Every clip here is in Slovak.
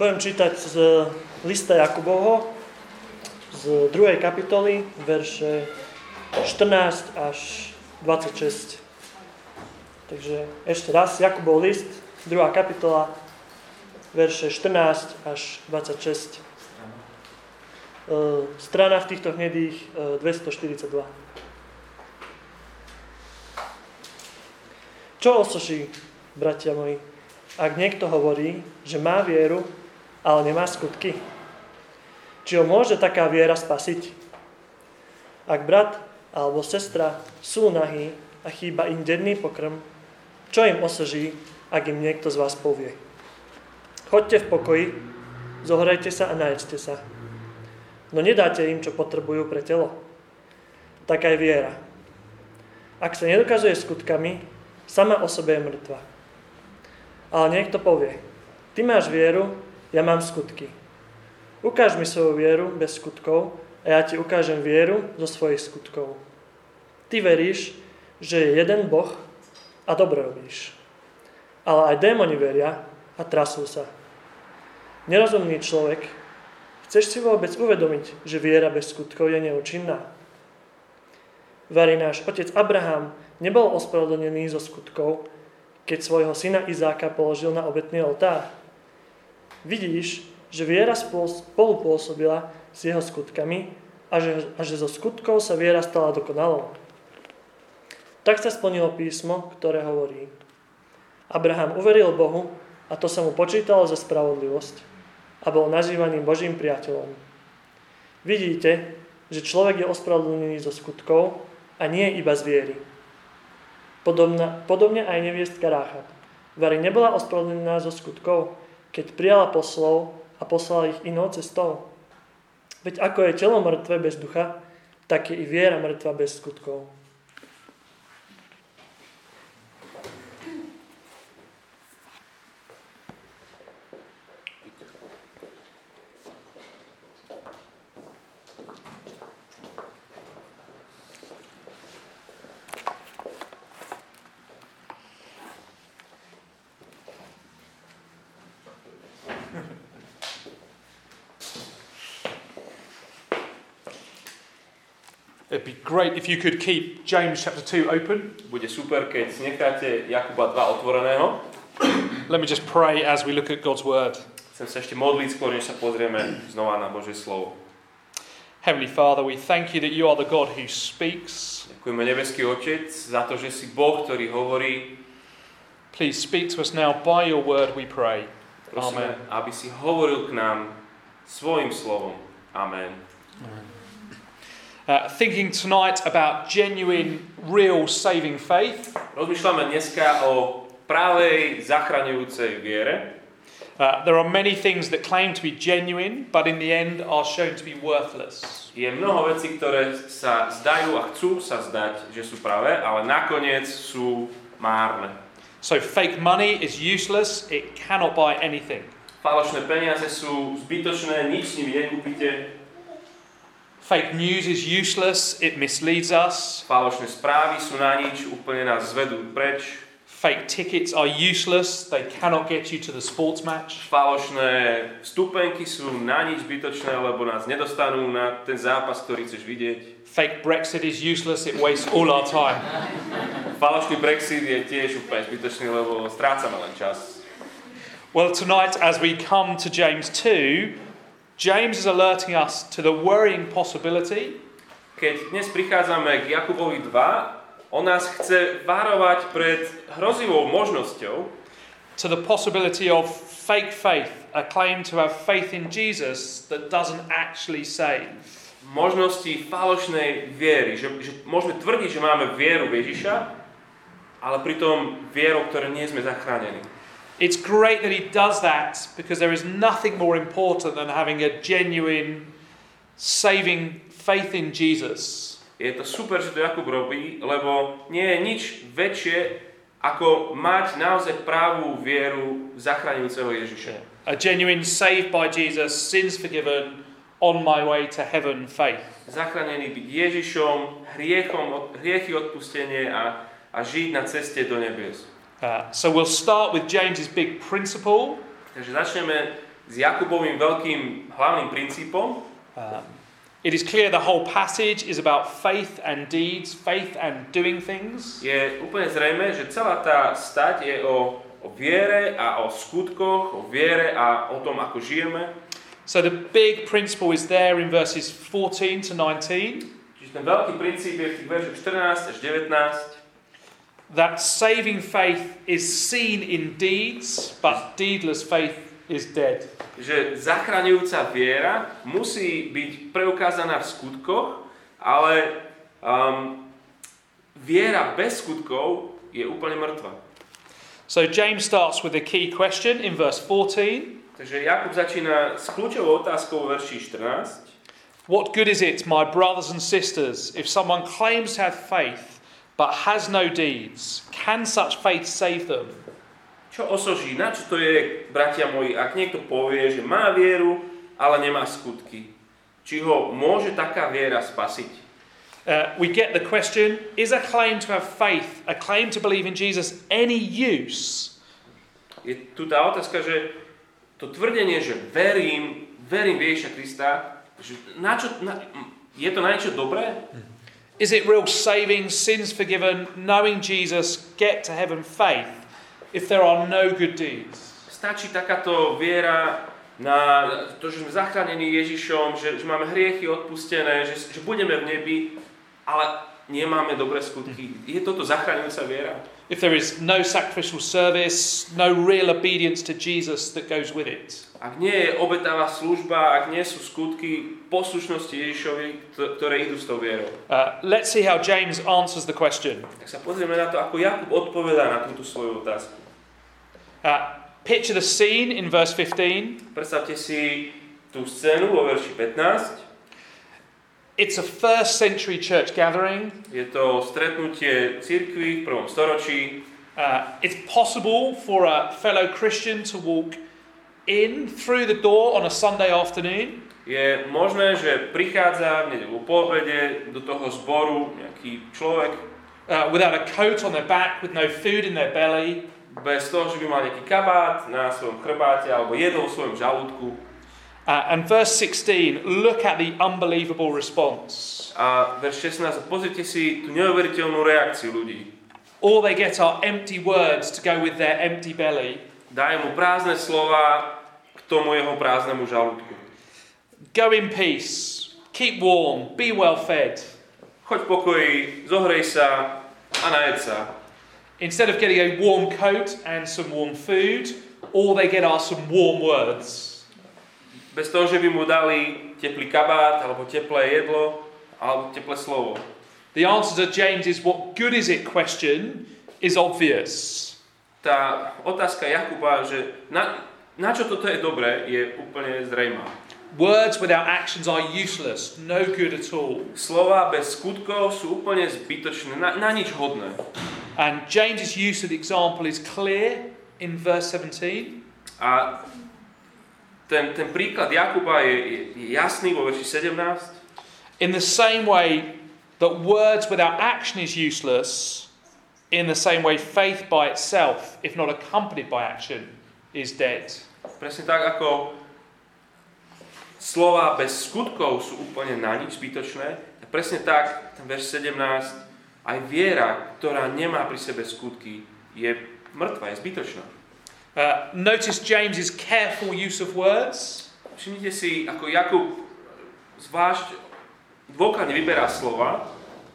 Budem čítať z lista Jakubovho, z 2. kapitoly, verše 14 až 26. Takže ešte raz, Jakubov list, 2. kapitola, verše 14 až 26. E, strana v týchto hnedých 242. E, Čo osoží, bratia moji, ak niekto hovorí, že má vieru, ale nemá skutky? Či ho môže taká viera spasiť? Ak brat alebo sestra sú nahí a chýba im denný pokrm, čo im osoží, ak im niekto z vás povie? Choďte v pokoji, zohrajte sa a najedzte sa. No nedáte im, čo potrebujú pre telo. Taká je viera. Ak sa nedokazuje skutkami, sama o sebe je mŕtva. Ale niekto povie, ty máš vieru, ja mám skutky. Ukáž mi svoju vieru bez skutkov a ja ti ukážem vieru zo svojich skutkov. Ty veríš, že je jeden Boh a dobre robíš. Ale aj démoni veria a trasú sa. Nerozumný človek, chceš si vôbec uvedomiť, že viera bez skutkov je neúčinná? Varí náš otec Abraham nebol ospravedlnený zo skutkov, keď svojho syna Izáka položil na obetný oltár. Vidíš, že viera spolupôsobila s jeho skutkami a že, a že zo skutkov sa viera stala dokonalou. Tak sa splnilo písmo, ktoré hovorí. Abraham uveril Bohu a to sa mu počítalo za spravodlivosť a bol nazývaný Božím priateľom. Vidíte, že človek je ospravedlnený zo skutkov a nie iba z viery. Podobna, podobne aj neviestka Ráchab. Vary nebola ospravedlnená zo skutkov, keď prijala poslov a poslala ich inou cestou. Veď ako je telo mŕtve bez ducha, tak je i viera mŕtva bez skutkov. It'd be great if you could keep James chapter 2 open. Bude super, keď necháte Jakuba 2 otvoreného. Let me just pray as we look at God's word. Chcem sa ešte modliť skôr, než sa pozrieme znova na Božie slovo. Heavenly Father, we thank you that you are the God who speaks. Ďakujeme nebeský Otec za to, že si Boh, ktorý hovorí. Please speak to us now by your word, we pray. Prosíme, Amen. aby si hovoril k nám svojim slovom. Amen. Amen. Uh, thinking tonight about genuine, real saving faith. Rozmýšľame dneska o pravej zachraňujúcej viere. Uh, there are many things that claim to be genuine, but in the end are shown to be worthless. Je mnoho vecí, ktoré sa zdajú a chcú sa zdať, že sú pravé, ale nakoniec sú márne. So fake money is useless, it cannot buy anything. Falošné peniaze sú zbytočné, nič s nimi nekúpite, Fake news is useless, it misleads us. Falošné správy sú na nič, úplne nás zvedú preč. Fake tickets are useless, they cannot get you to the sports match. Falošné vstupenky sú na nič zbytočné, lebo nás nedostanú na ten zápas, ktorý chceš vidieť. Fake Brexit is useless, it wastes all our time. Falošný Brexit je tiež úplne zbytočný, lebo strácame len čas. Well, tonight as we come to James 2, James is alerting us to the worrying possibility. Keď dnes prichádzame k Jakubovi 2, on nás chce varovať pred hrozivou možnosťou to the possibility of fake faith, a claim to have faith in Jesus that doesn't actually save. Možnosti falošnej viery, že, že môžeme tvrdiť, že máme vieru v Ježiša, ale pritom vieru, ktoré nie sme zachránení. It's great that he does that because there is nothing more important than having a genuine, saving faith in Jesus. Je to super, že to Jakub robí, lebo nie je nič väčšie, ako mať naozaj pravú vieru zachraňujúceho Ježiša. A genuine saved by Jesus, sins forgiven, on my way to heaven faith. Zachránený byť Ježišom, hriechom, hriechy odpustenie a, a žiť na ceste do nebies. Uh, so we'll start with James's big principle. Takže začneme s Jakubovým veľkým hlavným princípom. Um, it is clear the whole passage is about faith and deeds, faith and doing things. Je úplne zrejme, že celá tá stať je o, o viere a o skutkoch, o viere a o tom, ako žijeme. So the big principle is there in verses 14 to 19 Čiže ten veľký princíp je v tých veršoch 14 až 19. that saving faith is seen in deeds, but deedless faith is dead. že zachraňujúca viera musí byť preukázaná v skutkoch, ale um, viera bez skutkov je úplne mŕtva. So James starts with a key question in verse 14. Takže Jakub začína s kľúčovou otázkou vo verši 14. What good is it, my brothers and sisters, if someone claims to have faith but has no deeds? Can such faith save them? Čo osoží? Na čo to je, bratia moji, ak niekto povie, že má vieru, ale nemá skutky? Či ho môže taká viera spasiť? Uh, we get the question Is a claim to have faith, a claim to believe in Jesus, any use? Je tu tá otázka, že to tvrdenie, že verím, verím v Ježiša Krista, že na čo, na, je to na niečo dobré? Is it real saving, sins forgiven, knowing Jesus, get to heaven faith if there are no good deeds? Stačí takáto viera na to, že sme zachránení Ježišom, že, že máme hriechy odpustené, že, že budeme v nebi, ale nemáme dobré skutky. Je toto zachraňujúca viera? If there is no sacrificial service, no real obedience to Jesus that goes with it? Ak nie je obetavá služba, ak nie sú skutky poslušnosti Ježišovi, ktoré idú s tou vierou. Uh, let's see how James answers the question. Tak sa pozrieme na to, ako Jakub odpovedá na túto svoju otázku. Uh, picture the scene in verse 15. Predstavte si tú scénu vo verši 15. It's a first century church gathering. Je to stretnutie cirkvi v prvom storočí. Uh, it's possible for a fellow Christian to walk in through the door on a Sunday afternoon Je možné, že prichádza v nedelu po obede do toho zboru nejaký človek uh, without a coat on their back, with no food in their belly, bez toho, že by mal nejaký kabát na svojom chrbáte alebo jedol v svojom žalúdku. Uh, and verse 16, look at the unbelievable response. A verš 16, pozrite si tú neuveriteľnú reakciu ľudí. All they get are empty words to go with their empty belly. Dajú mu prázdne slova k tomu jeho prázdnemu žalúdku. Go in peace, keep warm, be well fed. Choď v pokoji, zohrej sa a najed sa. Instead of getting a warm coat and some warm food, all they get are some warm words. Bez toho, že by mu dali teplý kabát, alebo teplé jedlo, alebo teplé slovo. The answer to James's what good is it question is obvious. Tá otázka Jakuba, že na, na čo toto je dobré, je úplne zrejmá. Words without actions are useless, no good at all. Slova bez skutkov sú úplne zbytočné, na, na nič hodné. And James's use of the example is clear in verse 17. A ten, ten príklad Jakuba je, je, jasný vo verši 17. In the same way that words without action is useless, in the same way faith by itself, if not accompanied by action, is dead. Presne tak, ako slova bez skutkov sú úplne na nič zbytočné, tak presne tak, ten verš 17, aj viera, ktorá nemá pri sebe skutky, je mŕtva, je zbytočná. Uh, notice James's careful use of words. Všimnite si, ako Jakub zvlášť dôkladne vyberá slova.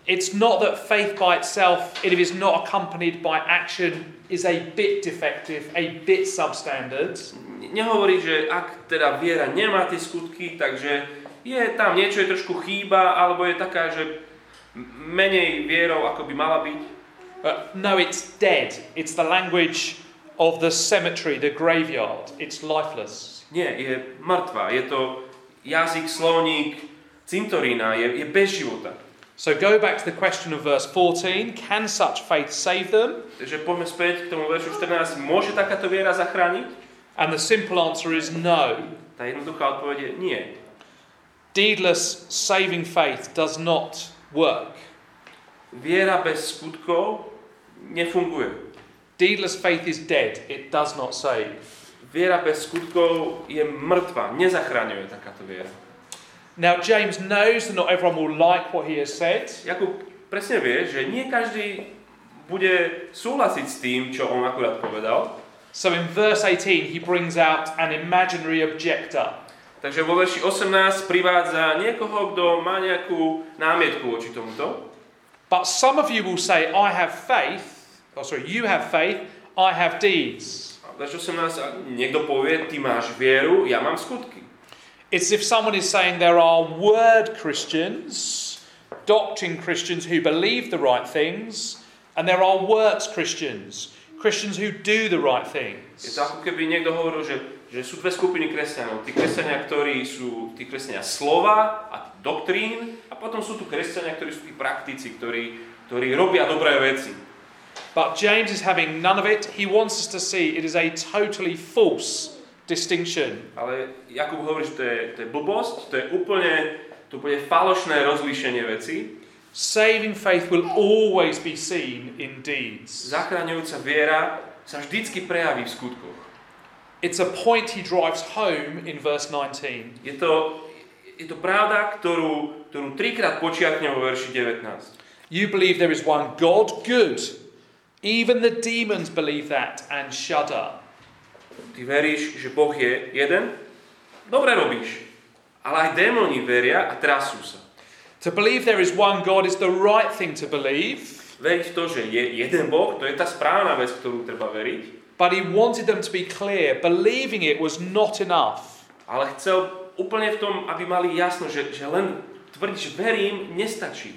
It's not that faith by itself, if it is not accompanied by action, is a bit defective, a bit substandard. Nehovorí, že ak teda viera nemá tie skutky, takže je tam niečo, je trošku chýba, alebo je taká, že menej vierou, ako by mala byť. Uh, no, it's dead. It's the language of the cemetery, the graveyard. It's lifeless. Nie, je mŕtva. Je to jazyk, slovník, cintorína, je, je bez života. So go back to the question of verse 14. Can such faith save them? Takže poďme späť k tomu veršu 14. Môže takáto viera zachrániť? And the simple answer is no. Tá jednoduchá odpoveď je nie. Deedless saving faith does not work. Viera bez skutkov nefunguje. Deedless faith is dead. It does not save. viera bez skutkov je mŕtva, nezachraňuje takáto viera. Now, James knows that not everyone will like what he has said, Jakub presne vie, že nie každý bude súhlasiť s tým, čo on akurát povedal. so in verse 18 he brings out an imaginary objector. Takže vo verši 18 privádza niekoho, kto má nejakú námietku voči tomuto. But some of you will say, I have faith, oh sorry, you have faith, I have deeds. Verš 18, a niekto povie, ty máš vieru, ja mám skutky. It's if someone is saying there are word Christians, doctrine Christians who believe the right things, and there are works Christians, Christians who do the right Je things. to ako keby niekto hovoril, že, že sú dve skupiny kresťanov. Tí kresťania, ktorí sú tí kresťania slova a doktrín a potom sú tu kresťania, ktorí sú tí praktici, ktorí, ktorí robia dobré veci. But James is having none of it. He wants us to see it is a totally false distinction. Ale Jakub hovorí, že to je, to je blbosť, to je úplne, to bude falošné rozlíšenie veci. Saving faith will always be seen in deeds. Zachraňujúca viera sa vždycky prejaví v skutkoch. It's a point he drives home in verse 19. Je to, je to pravda, ktorú, ktorú trikrát počiarkne vo verši 19. You believe there is one God, good. Even the demons believe that and shudder. Ty veríš, že Boh je jeden? Dobre robíš. Ale aj démoni veria a trasú sa. To believe there is one God is the right thing to believe, Veriť to, že je jeden Boh, to je tá správna vec, ktorú treba veriť. but he wanted them to be clear. Believing it was not enough. Ale chcel úplne v tom, aby mali jasno, že, že len tvrdiť, že verím, nestačí.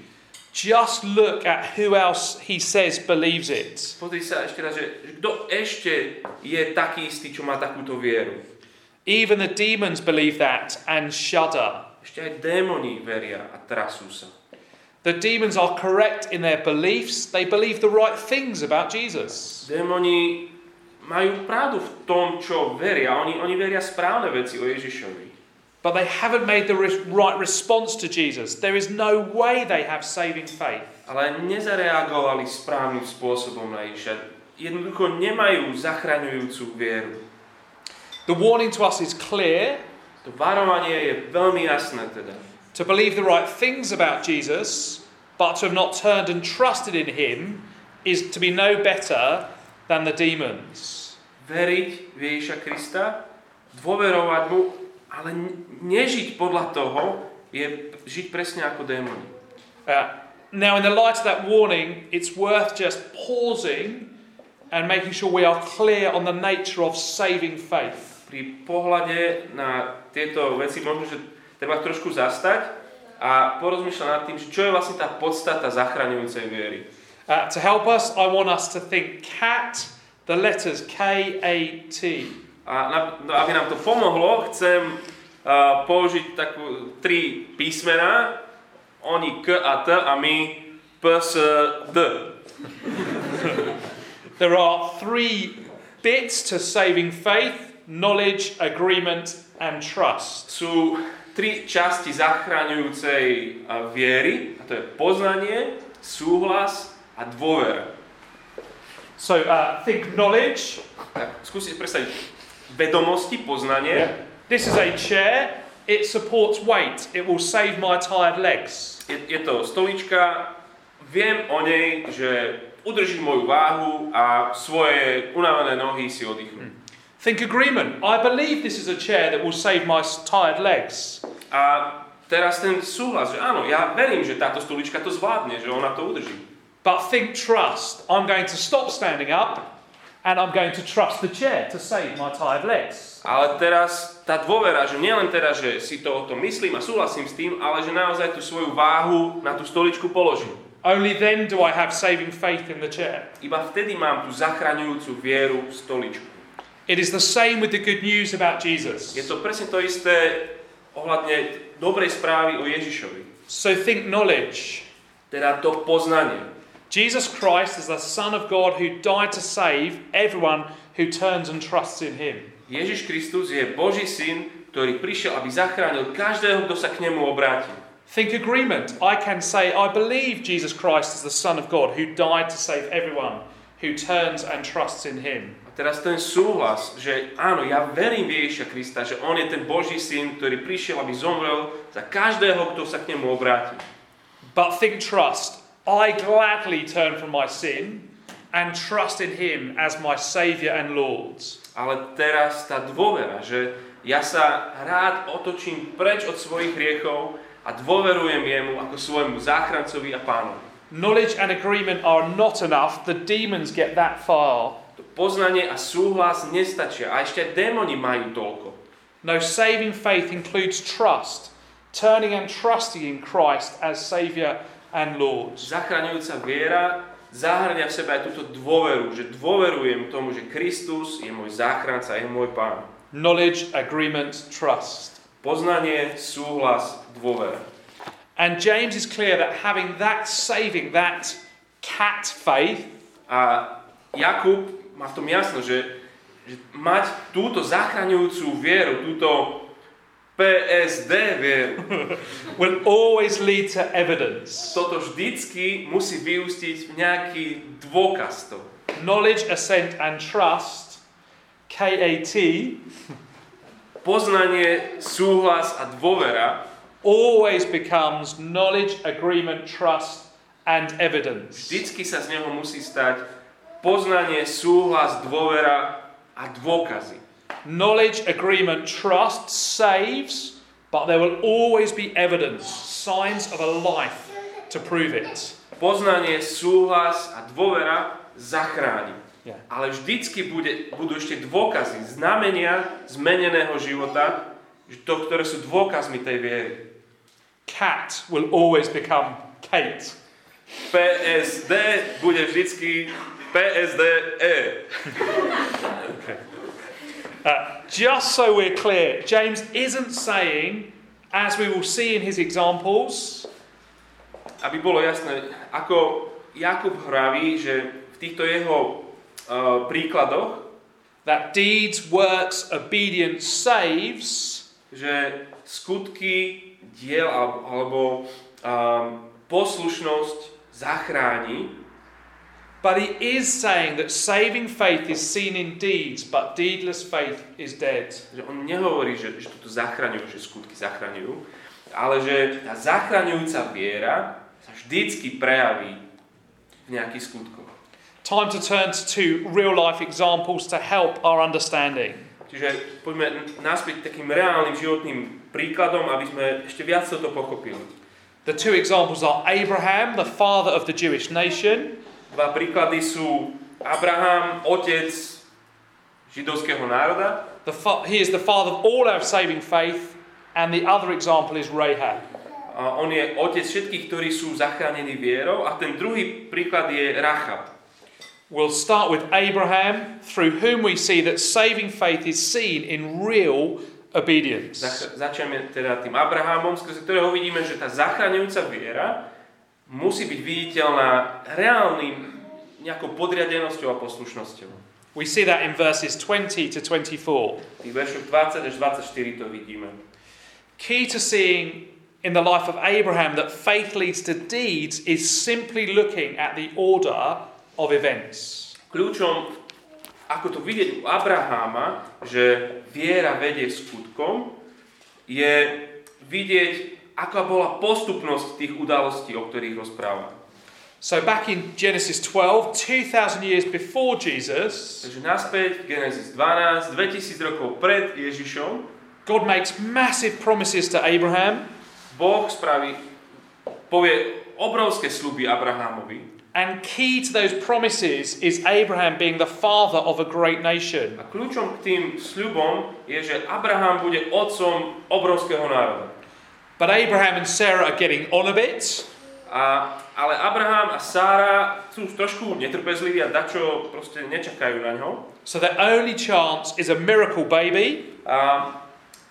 Just look at who else he says believes it. Pozri sa ešte raz, že, kto ešte je taký istý, čo má takúto vieru. Even the demons believe that and shudder. Ešte aj démoni veria a trasú sa. The demons are correct in their beliefs. They believe the right things about Jesus. Démoni majú pravdu v tom, čo veria. Oni, oni veria správne veci o Ježišovi. But they haven't made the right response to Jesus. There is no way they have saving faith. Ale nezareagovali správnym spôsobom na Ježiša. Jednoducho nemajú zachraňujúcu vieru. The warning to us is clear To varovanie je veľmi jasné teda. to believe the right things about Jesus, but to have not turned and trusted in him is to be no better than the demons. Veriť v Ježiša Krista, dôverovať mu, ale nežiť podľa toho je žiť presne ako démoni. Uh, now, in the light of that warning, it's worth just pausing and making sure we are clear on the nature of saving faith. Pri pohľade na tieto veci možno, že treba trošku zastať a porozmýšľať nad tým, čo je vlastne tá podstata zachraňujúcej viery. Uh, to help us, I want us to think CAT, the letters K A no, aby nám to pomohlo, chcem použiť takú tri písmená, oni K a T a my P, S, D. There are three bits to saving faith knowledge, agreement, and trust. Sú tri časti zachraňujúcej viery, a to je poznanie, súhlas a dôvera. So, uh, think knowledge. Tak skúste si predstaviť vedomosti, poznanie. This is a chair. It supports weight. It will save my tired legs. Je, je to stolička, viem o nej, že udrží moju váhu a svoje unavené nohy si oddychnú. Think agreement. I believe this is a chair that will save my tired legs. A teraz ten súhlas, že áno, ja verím, že táto stolička to zvládne, že ona to udrží. But think trust. I'm going to stop standing up and I'm going to trust the chair to save my tired legs. Ale teraz tá dôvera, že nielen teda, že si to o tom myslím a súhlasím s tým, ale že naozaj tú svoju váhu na tú stoličku položím. Only then do I have saving faith in the chair. Iba vtedy mám tú zachraňujúcu vieru v stoličku. It is the same with the good news about Jesus. Je to presne to isté ohľadne dobrej správy o Ježišovi. So think knowledge. Teda to poznanie. Jesus Christ is the Son of God who died to save everyone who turns and trusts in him. Ježiš Kristus je Boží syn, ktorý prišiel, aby zachránil každého, kto sa k nemu obráti. Think agreement. I can say, I believe Jesus Christ is the Son of God who died to save everyone who turns and trusts in him. A teraz ten súhlas, že áno, ja verím v Ježiša Krista, že on je ten Boží syn, ktorý prišiel, aby zomrel za každého, kto sa k nemu obráti. But think trust. I gladly turn from my sin and trust in him as my Saviour and Lord. Ale teraz tá dôvera, že ja sa rád otočím preč od svojich hriechov a dôverujem jemu ako svojmu záchrancovi a pánovi. Knowledge and agreement are not enough. The demons get that far. To poznanie a súhlas nestačia a ešte démoni majú toľko. No, saving faith includes trust, turning and trusting in Christ as Saviour and Lord. Zachraňujúca viera zahrania v sebe aj túto dôveru, že dôverujem tomu, že Kristus je môj záchranca, je môj pán. Knowledge, agreement, trust. Poznanie, súhlas, dôvera. And James is clear that having that saving, that cat faith, A Jakub má v tom jasno, že, že mať túto zachraňujúcu vieru, túto PSD vieru, will always lead to evidence. toto vždycky musí vyústiť v nejaký dôkaz to. Knowledge, assent, and trust, KAT, Poznanie, súhlas a dôvera always becomes knowledge, agreement, trust, and evidence. vždycky sa z neho musí stať poznanie, súhlas, dôvera a dôkazy. Knowledge, agreement, trust saves, but there will always be evidence, signs of a life to prove it. Poznanie, súhlas a dôvera zachráni. Yeah. Ale vždycky bude, budú ešte dôkazy, znamenia zmeneného života, to, ktoré sú dôkazmi tej viery. Cat will always become Kate. PSD bude vždycky PSDE. Uh, just so we're clear, James isn't saying, as we will see in his examples, Aby bolo jasné, ako Jakub hraví, že v týchto jeho uh, príkladoch, that deeds, works, obedience saves, že skutky, diel alebo, um, poslušnosť zachráni, but he is saying that saving faith is seen in deeds, but deedless faith is dead. že on nehovorí, že, že toto zachraňujú, že skutky zachraňujú, ale že tá zachraňujúca viera sa vždycky prejaví v nejakých skutkoch. Time to turn to two real life examples to help our understanding. Čiže poďme naspäť takým reálnym životným príkladom, aby sme ešte viac toto pochopili. The two examples are Abraham, the father of the Jewish nation, Dva príklady sú Abraham, otec židovského národa, the fa- he is the father of all our saving faith, and the other example is Rahab. a on je otec všetkých, ktorí sú zachránení vierou a ten druhý príklad je Rachab. We'll start with Abraham, through whom we see that saving faith is seen in real obedience. Zach- Začneme teda tým Abrahamom, skrze ktorého vidíme, že tá zachraňujúca viera musí byť viditeľná reálnym nejakou podriadenosťou a poslušnosťou. We see that in verses 20 to 24. V tých veršoch 20 až 24 to vidíme. Key to seeing in the life of Abraham that faith leads to deeds is simply looking at the order of events. Kľúčom, ako to vidieť u Abraháma, že viera vedie skutkom, je vidieť, aká bola postupnosť tých udalostí, o ktorých rozpráva. So back in Genesis 12, 2000 years before Jesus, Takže naspäť, Genesis 12, 2000 rokov pred Ježišom, God makes massive promises to Abraham Boh spraví, povie obrovské sluby Abrahámovi And key to those promises is Abraham being the father of a great nation. a kľúčom k tým sľubom je, že Abraham bude otcom obrovského národa. But Abraham and Sarah are getting on a bit. A, ale Abraham a Sára sú trošku netrpezliví a dačo proste nečakajú na ňo. So their only chance is a miracle baby. A,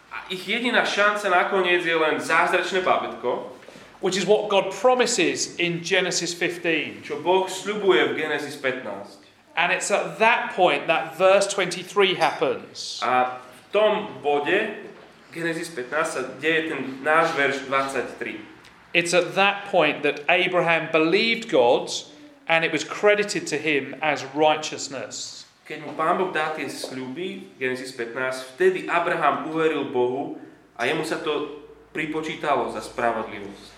a ich jediná šanca nakoniec je len zázračné bábätko, which is what God promises in Genesis 15. čo Boh sľubuje v Genesis 15. And it's at that point that verse 23 happens. A v tom bode Genesis 15 sa deje ten náš verš 23. It's at that point that Abraham believed God and it was credited to him as righteousness. Keď mu Pán Boh dá tie sľuby, Genesis 15, vtedy Abraham uveril Bohu a jemu sa to pripočítalo za spravodlivosť.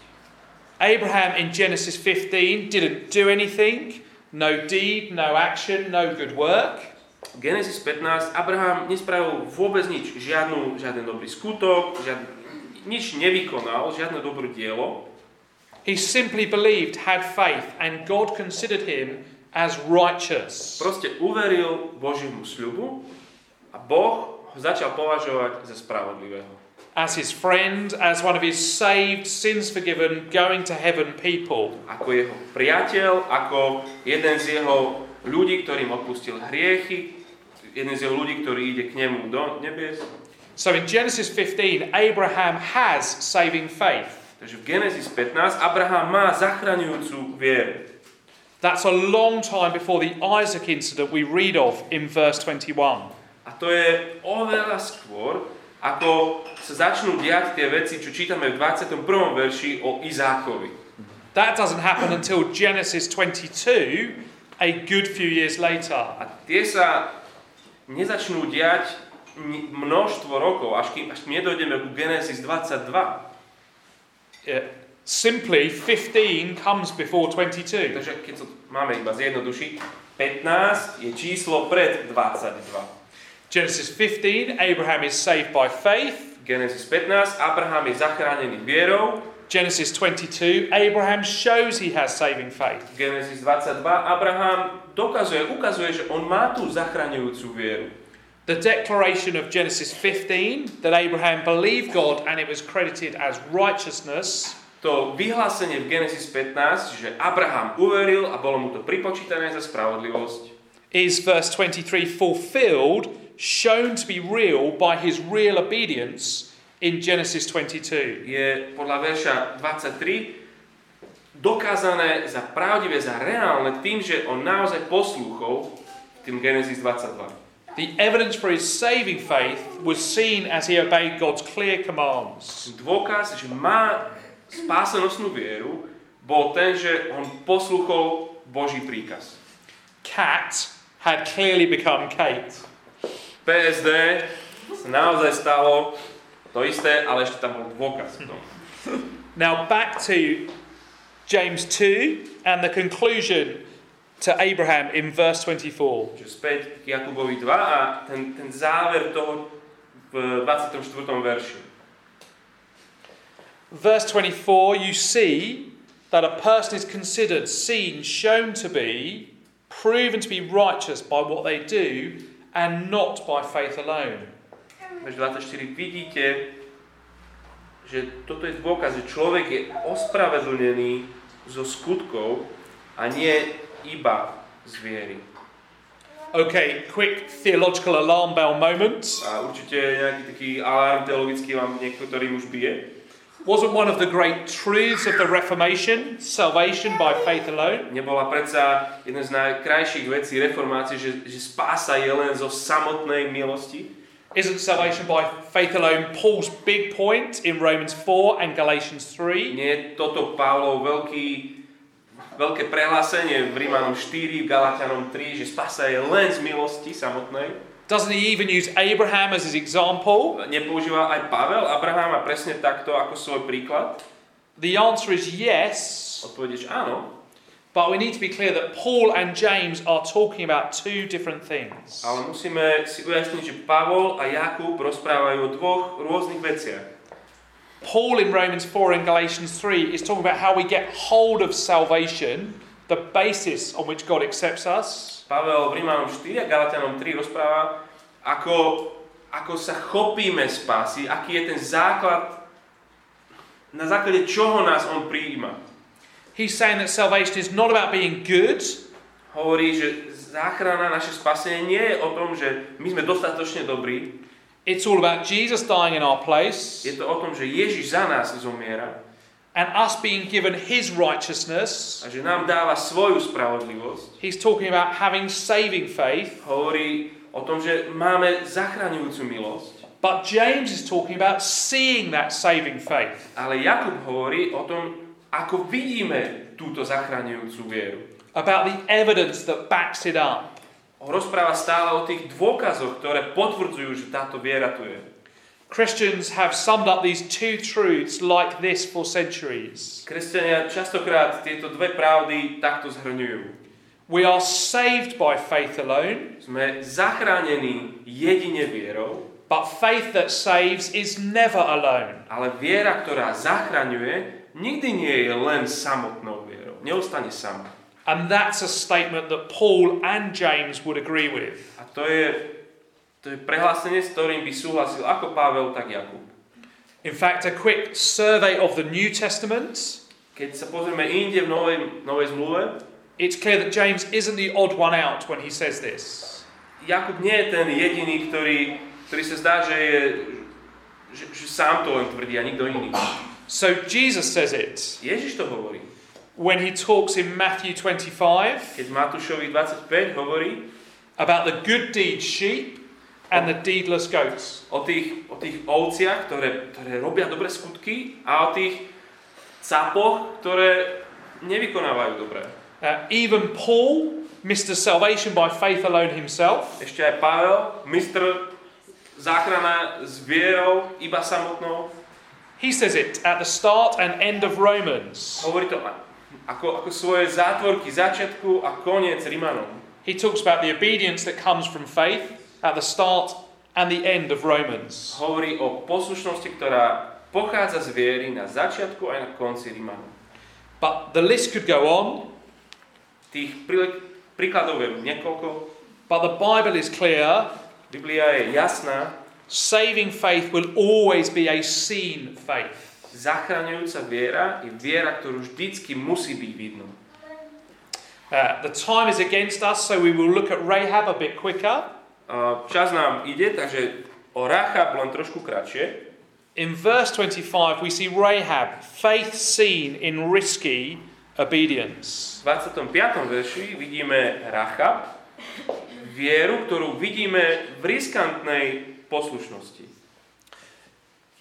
Abraham in Genesis 15 didn't do anything, no deed, no action, no good work. Genesis 15, Abraham nespravil vôbec nič, žiadnu, žiaden dobrý skutok, žiadny, nič nevykonal, žiadne dobré dielo. He simply believed, had faith, and God considered him as righteous. Proste uveril Božiemu sľubu a Boh ho začal považovať za spravodlivého. As his friend, as one of his saved, sins forgiven, going to heaven people. Ako jeho priateľ, ako jeden z jeho ľudí, ktorým odpustil hriechy, jeden z jeho ľudí, ktorý ide k nemu do nebies. So in Genesis 15, Abraham has saving faith. Takže v Genesis 15 Abraham má zachraňujúcu vieru. That's a long time before the Isaac incident we read of in verse 21. A to je oveľa skôr, ako sa začnú diať tie veci, čo čítame v 21. verši o Izákovi. That doesn't happen until Genesis 22, a good few years later. A tie sa nezačnú diať množstvo rokov, až kým, až kým nedojdeme ku Genesis 22. Yeah. Simply, 15 comes before 22. Takže keď to máme iba zjednodušiť, 15 je číslo pred 22. Genesis 15, Abraham is saved by faith. Genesis 15, Abraham je zachránený vierou. Genesis 22, Abraham shows he has saving faith. Genesis 22, Abraham dokazuje, ukazuje, že on má tú zachraňujúcu vieru. The declaration of Genesis 15 that Abraham believed God and it was credited as righteousness To vyhlásenie v Genesis 15, že Abraham uveril a bolo mu to pripočítané za spravodlivosť, is verse 23 fulfilled, shown to be real by his real obedience in Genesis 22. je podľa verša 23 dokázané za pravdivé, za reálne tým, že on naozaj poslúchol tým Genesis 22. The evidence for his saving faith was seen as he obeyed God's clear commands. Dôkaz, že má spásenostnú vieru, bol ten, že on poslúchol Boží príkaz. Cat had clearly become Kate. PSD sa naozaj stalo to isté, ale ešte tam bol dôkaz. v tom. Now back to James 2 and the conclusion to Abraham in verse 24. Čiže späť k Jakubovi 2 a ten, ten záver toho v 24. verši. Verse 24, you see that a person is considered, seen, shown to be, proven to be righteous by what they do and not by faith alone. Verš 24 vidíte, že toto je dôkaz, že človek je ospravedlnený zo skutkov a nie iba z viery. Okay, quick theological alarm bell moment. A určite nejaký taký alarm teologický vám niektorým už bije. Wasn't one of the great truths of the Reformation salvation by faith alone? Nebola predsa jedna z najkrajších vecí reformácie, že, že spása je len zo samotnej milosti. Isn't salvation by faith alone Paul's big point in Romans 4 and Galatians 3? Nie toto Pavlov veľký, veľké prehlásenie v Rímanom 4, v Galatianom 3, že spása je len z milosti samotnej. Doesn't he even use Abraham as his example? Nepoužíva aj Pavel Abraháma presne takto ako svoj príklad? The answer is yes, Odpovedeš áno, but we need to be clear that Paul and James are talking about two different things. ale musíme si ujasniť, že Pavol a Jakub rozprávajú o dvoch rôznych veciach. Paul in Romans 4 and Galatians 3 is talking about how we get hold of salvation, the basis on which God accepts us. Pavel v Rímanom 4 a Galatianom 3 rozpráva, ako, ako sa chopíme spásy, aký je ten základ, na základe čoho nás on prijíma. He's saying that salvation is not about being good, Hovorí, že záchrana, naše spasenie nie je o tom, že my sme dostatočne dobrí. it's all about Jesus dying in our place Je to o tom, že Ježiš za nás zomiera and us being given his righteousness. a že nám dáva svoju spravodlivosť. He's talking about having saving faith, Hovorí o tom, že máme zachraňujúcu milosť. but James is talking about seeing that saving faith. Ale Jakub hovorí o tom, ako vidíme túto zachraňujúcu vieru. about the evidence that backs it up. Rozpráva stále o tých dôkazoch, ktoré potvrdzujú, že táto viera tu je. Christians have summed up these two truths like this for centuries. Kresťania častokrát tieto dve pravdy takto zhrňujú. We are saved by faith alone, Sme zachránení jedine vierou, but faith that saves is never alone. ale viera, ktorá zachraňuje, nikdy nie je len samotnou vierou. Neostane sama. And that's a statement that Paul and James would agree with. A to je, to je prehlásenie, s ktorým by súhlasil ako Pavel, tak Jakub. In fact, a quick survey of the New Testament, Keď sa pozrieme inde v Novej, Novej zmluve, it's clear that James isn't the odd one out when he says this. Jakub nie je ten jediný, ktorý, ktorý sa zdá, že, je, že, že sám to len tvrdí a nikto iný. So Jesus says it Ježiš to hovorí. when he talks in Matthew 25 Keď Matúšovi 25 hovorí about the good deed sheep and the deedless goats. o tých, o tých ovciach, ktoré, ktoré robia dobré skutky a o tých capoch, ktoré nevykonávajú dobré. Uh, even Paul, Mr. Salvation by faith alone himself, Ešte aj Pavel, mistr záchrana s vierou, iba samotnou, he says it at the start and end of Romans. hovorí to ako, ako svoje zátvorky začiatku a koniec Rimanom. He talks about the obedience that comes from faith at the start and the end of Romans. Hovorí o poslušnosti, ktorá pochádza z viery na začiatku aj na konci Rimanom. But the list could go on, Tých prí- príkladov je niekoľko. but the Bible is clear. Biblia je jasná. Saving faith will always be a seen faith. Zachraňujúca viera je viera, ktorú vždycky musí byť vidno. Uh, the time is against us, so we will look at Rahab a bit quicker. Uh, Čas nám ide, takže o Rachab len trošku kratšie. In verse 25, we see Rahab, faith seen in risky obedience. V 25. verši vidíme Rachab, vieru, ktorú vidíme v riskantnej poslušnosti.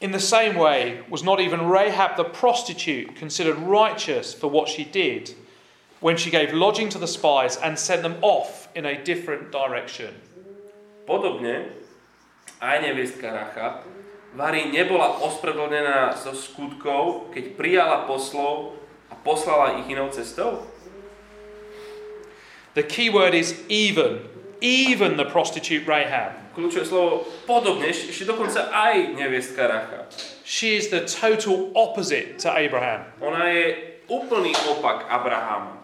In the same way, was not even Rahab the prostitute considered righteous for what she did when she gave lodging to the spies and sent them off in a different direction? Podobne aj neviestka Rachab Vari nebola ospravedlnená zo skutkov, keď prijala poslov a poslala ich inou cestou? The key word is even. Even the prostitute Rahab. Kľúčové slovo podobne, ešte dokonca aj neviestka Rachab. She is the total opposite to Abraham. Ona je úplný opak Abrahama.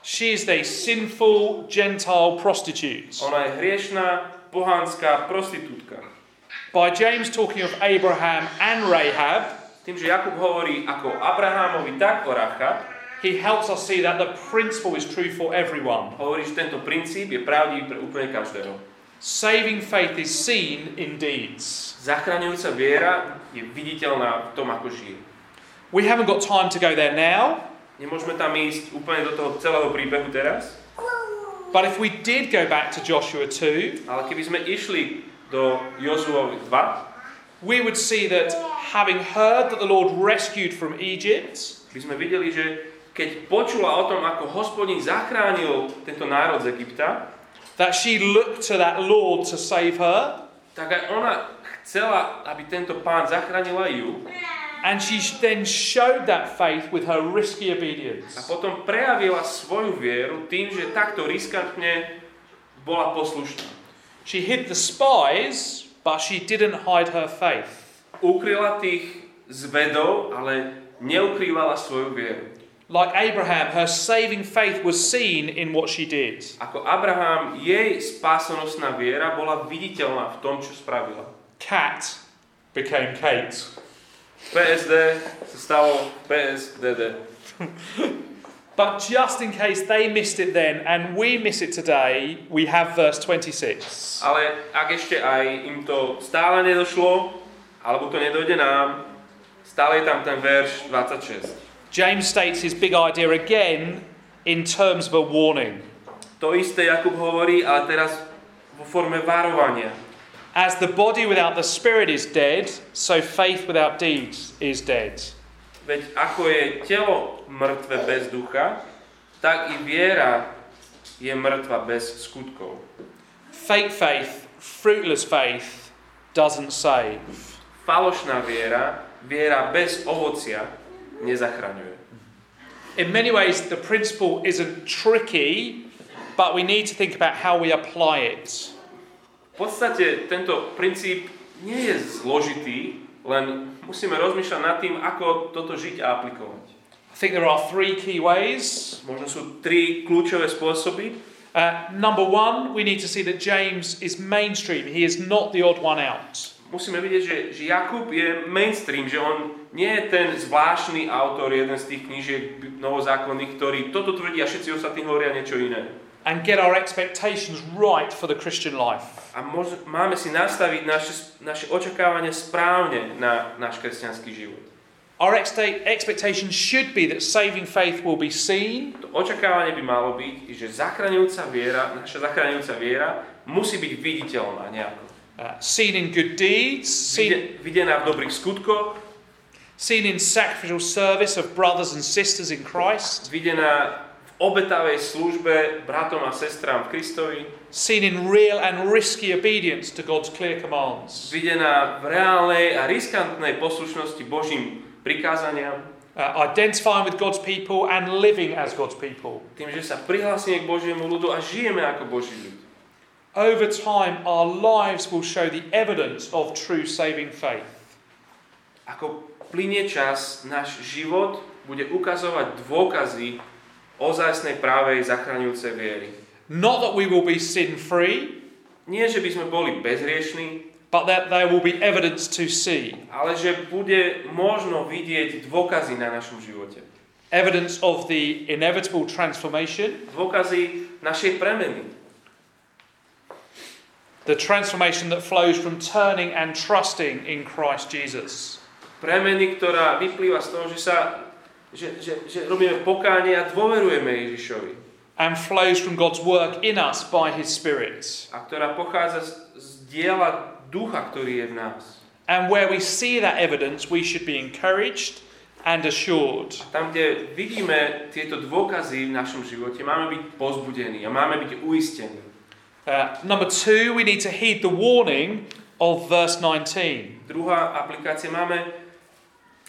She is a sinful Gentile prostitute. Ona je hriešná, pohanská prostitútka. By James talking of Abraham and Rahab, Tým, že Jakub hovorí ako Abrahamovi, tak o Rachab, he helps us see that the principle is true for everyone. hovorí, že tento princíp je pravdivý pre úplne každého. Saving faith is seen in deeds. Zachraňujúca viera je viditeľná v tom, ako žije. We haven't got time to go there now, Nemôžeme tam ísť úplne do toho celého príbehu teraz, but if we did go back to Joshua 2, ale keby sme išli do Jozuovi 2, we would see that having heard that the Lord rescued from Egypt, by sme videli, že keď počula o tom, ako hospodin zachránil tento národ z Egypta, that she looked to that Lord to save her, tak aj ona chcela, aby tento pán zachránil aj ju and she then showed that faith with her risky a obedience. potom prejavila svoju vieru tým, že takto riskantne bola poslušná. She hid the spies, but she didn't hide her faith. Ukryla tých zvedov, ale neukrývala svoju vieru. Like Abraham, her saving faith was seen in what she did. Ako Abraham, jej viera bola viditeľná v tom, čo spravila. Cat became Kate. PSD sa stalo PSDD. But just in case they missed it then and we miss it today, we have verse 26. Ale ak ešte aj im to stále nedošlo, alebo to nedojde nám, stále je tam ten verš 26. James states his big idea again in terms of a warning. To isté Jakub hovorí, ale teraz vo forme varovania. As the body without the spirit is dead, so faith without deeds is dead. Veď ako je telo mŕtve bez ducha, tak i viera je mŕtva bez skutkov. Fake faith, fruitless faith, doesn't save. Falošná viera, viera bez ovocia, nezachraňuje. In many ways, the principle isn't tricky, but we need to think about how we apply it. V podstate tento princíp nie je zložitý, len musíme rozmýšľať nad tým, ako toto žiť a aplikovať. I think there are three key ways. Možno sú tri kľúčové spôsoby. Uh, number one, we need to see that James is mainstream. He is not the odd one out. Musíme vidieť, že, že Jakub je mainstream, že on nie je ten zvláštny autor, jeden z tých knížiek novozákonných, ktorý toto tvrdí a všetci ostatní hovoria niečo iné. And get our expectations right for the Christian life. A môž, máme si nastaviť naše, naše očakávanie správne na náš kresťanský život. Our expectation should be that saving faith will be seen, To očakávanie by malo byť, že zachraňujúca viera, naša zachraňujúca viera musí byť viditeľná nejako. uh, seen in good deeds, seen, Vide, videná v dobrých skutkoch, seen in sacrificial service of brothers and sisters in Christ, videná v obetavej službe bratom a sestrám v Kristovi, seen in real and risky obedience to God's clear commands, videná v reálnej a riskantnej poslušnosti Božím prikázaniam, uh, identifying with God's people and living as God's people. tým, že sa prihlásime k Božiemu ľudu a žijeme ako Boží ľud. Over time, our lives will show the evidence of true saving faith. Ako plinie čas, náš život bude ukazovať dôkazy ozajstnej právej zachraňujúcej viery. Not that we will be sin free, Nie, že by sme boli bezriešní, but that there will be evidence to see. ale že bude možno vidieť dôkazy na našom živote. Evidence of the inevitable transformation, Dôkazy našej premeny. the transformation that flows from turning and trusting in Christ Jesus. Premeny, ktorá vyplýva z toho, že, sa, že, že, že robíme pokánie a dôverujeme Ježišovi. And flows from God's work in us by His Spirit. A ktorá pochádza z, z diela ducha, ktorý je v nás. And where we see that evidence, we should be encouraged and assured. Tam, kde vidíme tieto dôkazy v našom živote, máme byť pozbudení a máme byť uistení. Uh, number two, we need to heed the warning of verse 19. Druhá aplikácia, máme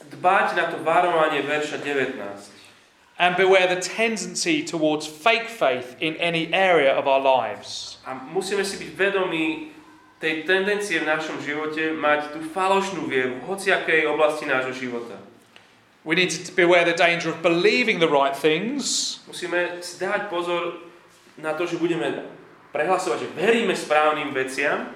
dbať na to varovanie verša 19. And beware the tendency towards fake faith in any area of our lives. A musíme si byť vedomí tej tendencie v našom živote mať tú falošnú vieru v hociakej oblasti nášho života. We need to beware the danger of believing the right things, Musíme si dať pozor na to, že budeme prehlasovať, že veríme správnym veciam,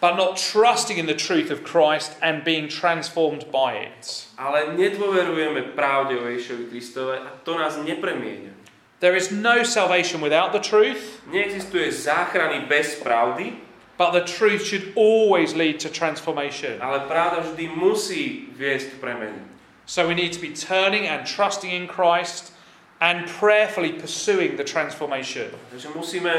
but not trusting in the truth of Christ and being transformed by it. ale nedôverujeme pravde o Ježišovi Kristove a to nás nepremienia. There is no salvation without the truth, Neexistuje záchrany bez pravdy, but the truth should always lead to transformation. ale pravda vždy musí viesť k premene. So we need to be turning and trusting in Christ and prayerfully pursuing the transformation. Takže musíme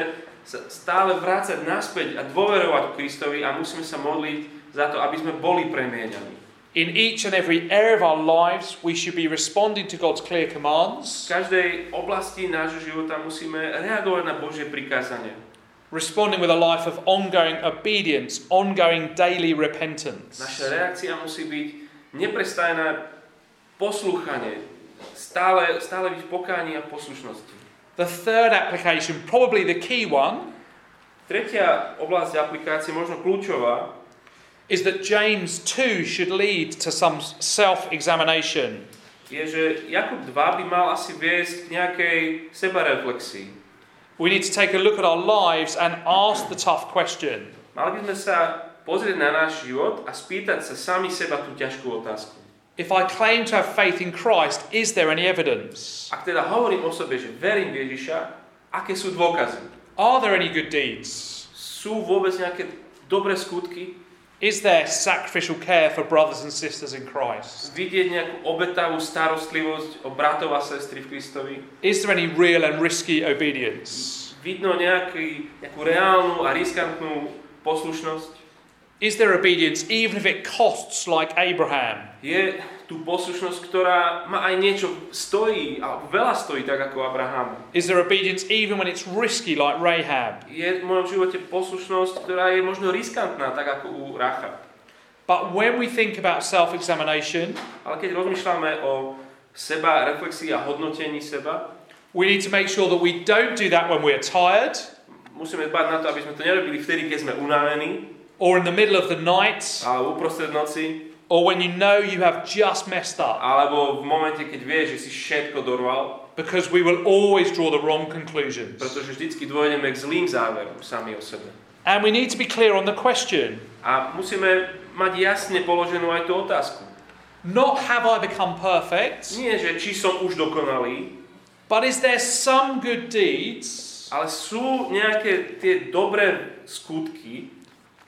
sa stále vrácať naspäť a dôverovať Kristovi a musíme sa modliť za to, aby sme boli premieňaní. In each and every area of our lives, we should be responding to God's clear commands, V každej oblasti nášho života musíme reagovať na Božie prikázanie. responding with a life of ongoing obedience, ongoing daily repentance. Naša reakcia musí byť neprestajné poslúchanie, stále, stále byť v pokání a poslušnosti. The third application, probably the key one, Tretia oblasť aplikácie, možno kľúčová, is that James 2 should lead to some self examination. je, že Jakub 2 by mal asi viesť k nejakej sebareflexii. We need to take a look at our lives and ask the tough question Mali by sme sa pozrieť na náš život a spýtať sa sami seba tú ťažkú otázku. If I claim to have faith in Christ, is there any evidence? Ak teda hovorím o sebe, že verím v Ježiša, aké sú dôkazy? Are there any good deeds? Sú vôbec nejaké dobré skutky? Is there sacrificial care for brothers and sisters in Christ? Vidieť nejakú obetavú starostlivosť o bratov a sestry v Kristovi? Is there any real and risky obedience? Vidno nejaký, nejakú reálnu a riskantnú poslušnosť? Is there obedience even if it costs like Abraham? Je tú poslušnosť, ktorá ma aj niečo stojí, alebo veľa stojí, tak ako Abraham. Is there obedience even when it's risky, like Rahab? Je v mojom živote poslušnosť, ktorá je možno riskantná, tak ako u Racha. But when we think about self examination, Ale keď rozmýšľame o seba, reflexii a hodnotení seba, we need to make sure that we don't do that when we're tired musíme dbať na to, aby sme to nerobili vtedy, keď sme unavení, or in the middle of the night alebo uprostred noci, or when you know you have just messed up. alebo v momente, keď vieš, že si všetko dorval, Because we will always draw the wrong conclusions. pretože vždycky dôjdeme k zlým záverom sami o sebe. And we need to be clear on the question A musíme mať jasne položenú aj tú otázku. not have I become perfect, Nie, že či som už dokonalý, but is there some good deeds ale sú nejaké tie dobré skutky,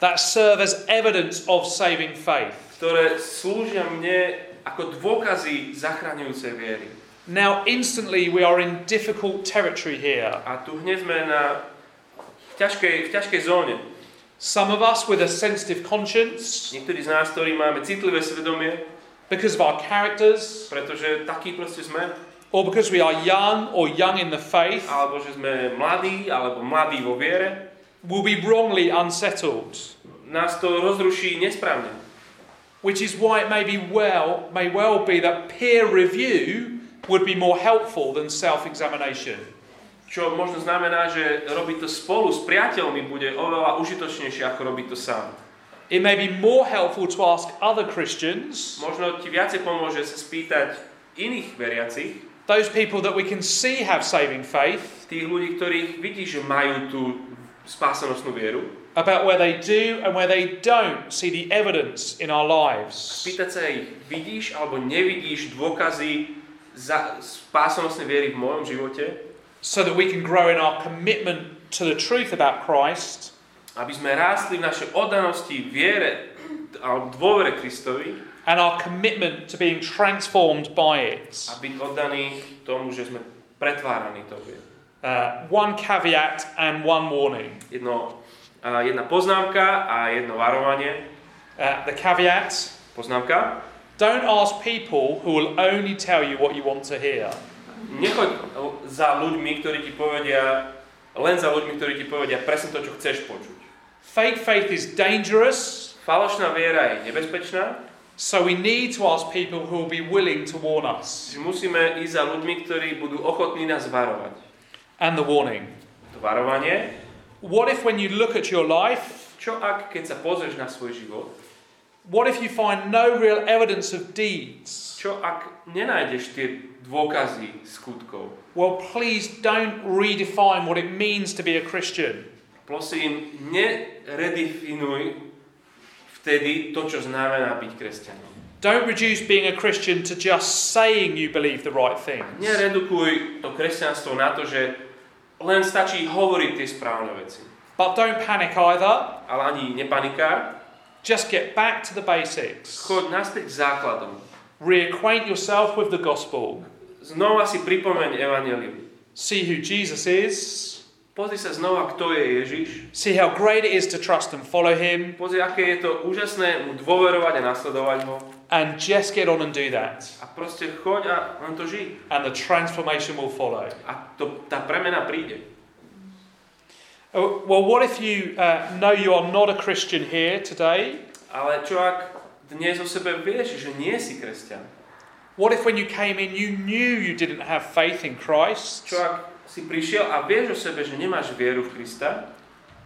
that serve as evidence of saving faith? Ktoré slúžia mne ako dôkazy zachraňujúcej viery. Now, instantly, we are in difficult territory here. A tu hneď sme na ťažkej, v ťažkej zóne. Some of us with a sensitive conscience, Niektorí z nás, ktorí máme citlivé svedomie, because of our characters, pretože takí proste sme, or because we are young or young in the faith, alebo že sme mladí, alebo mladí vo viere, will be wrongly unsettled. nás to rozruší nesprávne. Which is why it may be well, may well be that peer review would be more helpful than self-examination. Čo možno znamená, že robiť to spolu s priateľmi bude oveľa užitočnejšie, ako robiť to sám. It may be more helpful to ask other Christians, Možno ti viacej pomôže sa spýtať iných veriacich, those people that we can see have saving faith, tých ľudí, ktorých vidíš, že majú tú spásanostnú vieru, about where they do and where they don't see the evidence in our lives. spýtať sa ich, vidíš alebo nevidíš dôkazy za spásanostnej viery v mojom živote, So that we can grow in our commitment to the truth about Christ aby sme rástli v našej oddanosti, viere alebo dôvere Kristovi and our commitment to being transformed by it. a byť oddaní tomu, že sme pretváraní tou vierou. Uh, one caveat and one warning. Jedno, jedna poznámka a jedno varovanie. Uh, the caveat Poznámka. don't ask people who will only tell you what you want to hear. Nechoď za ľuďmi, ktorí ti povedia, len za ľuďmi, ktorí ti povedia presne to, čo chceš počuť. Fake faith is dangerous, Falošná viera je nebezpečná, so we need to ask people who will be willing to warn us. musíme ísť za ľuďmi, ktorí budú ochotní nás varovať. And the warning. To varovanie, What if, when you look at your life, čo ak, keď sa pozrieš na svoj život, what if you find no real evidence of deeds? čo ak nenájdeš tie dôkazy skutkov? Well, please don't redefine what it means to be a Christian. Prosím, neredefinuj vtedy to, čo znamená byť kresťanom. Don't reduce being a Christian to just saying you believe the right things. Neredukuj to kresťanstvo na to, že len stačí hovoriť tie správne veci. But don't panic either. Ale ani nepanikár. Just get back to the basics. Choď naspäť k základom. Reacquaint yourself with the gospel. Znova si pripomeň Evangelium. See who Jesus is. Pozri sa znova, kto je Ježiš. See how great it is to trust and follow him. Pozri, aké je to úžasné mu dôverovať a nasledovať ho. And just get on and do that. A proste choď a len to žij. And the transformation will follow. A to, tá premena príde. Oh, Well, what if you uh, know you are not a Christian here today? Ale čo ak dnes o sebe vieš, že nie si kresťan? What if when you came in you knew you didn't have faith in Christ? Čo ak si prišiel a vieš o sebe, že nemáš vieru v Krista?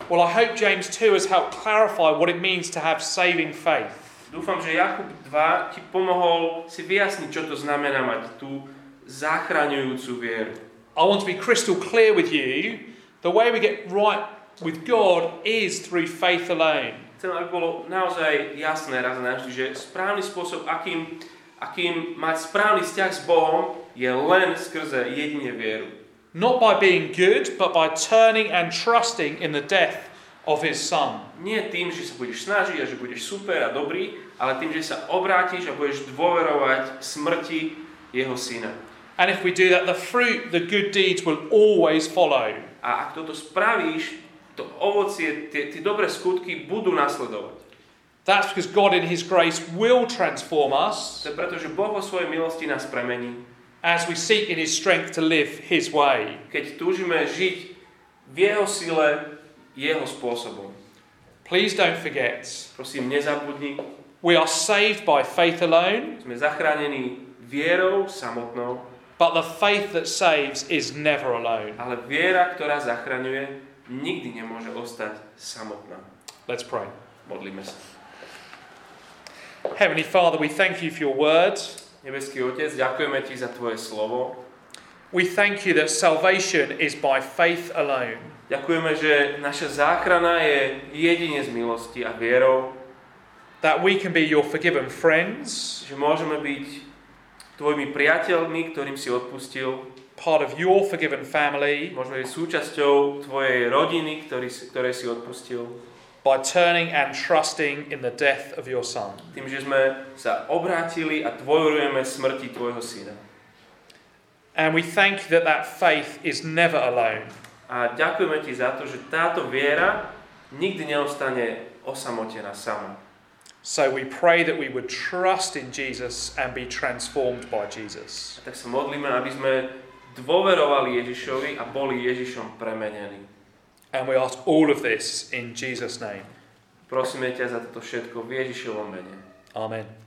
Well, I hope James 2 has helped clarify what it means to have saving faith. Dúfam, že Jakub 2 ti pomohol si vyjasniť, čo to znamená mať tú zachraňujúcu vieru. I want to be crystal clear with you. The way we get right with God is through faith alone. Chcem, aby bolo naozaj jasné raz a navždy, že správny spôsob, akým, akým mať správny vzťah s Bohom, je len skrze jedine vieru. Not by being good, but by turning and trusting in the death of his son. Nie tým, že sa budeš snažiť a že budeš super a dobrý, ale tým, že sa obrátiš a budeš dôverovať smrti jeho syna. And if we do that, the fruit, the good deeds will always follow. A ak toto spravíš, to ovocie, tie, tie dobré skutky budú nasledovať. That's because God in His grace will transform us To je preto, že Boh vo svojej milosti nás premení. as we seek in His strength to live His way. Keď túžime žiť v Jeho sile, Jeho spôsobom. Please don't forget, Prosím, nezabudni, we are saved by faith alone, sme zachránení vierou samotnou, but the faith that saves is never alone. ale viera, ktorá zachraňuje, nikdy nemôže ostať samotná. Let's pray. Modlíme sa. Heavenly Father, we thank you for your word. Nebeský Otec, ďakujeme Ti za Tvoje slovo. We thank you that salvation is by faith alone. Ďakujeme, že naša záchrana je jedine z milosti a vierou, That we can be your forgiven friends, že môžeme byť Tvojimi priateľmi, ktorým si odpustil, part of your forgiven family, môžeme byť súčasťou Tvojej rodiny, ktorý, ktorej si odpustil, by turning and trusting in the death of your Son. tým, že sme sa obrátili a dôverujeme smrti Tvojho Syna. And we thank you that that faith is never alone. A ďakujeme Ti za to, že táto viera nikdy neostane osamotená sama. So we pray that we would trust in Jesus and be transformed by Jesus. A tak sa modlíme, aby sme dôverovali Ježišovi a boli Ježišom premenení. And we ask all of this in Jesus' name. Prosíme ťa za toto všetko v Ježišovom mene. Amen.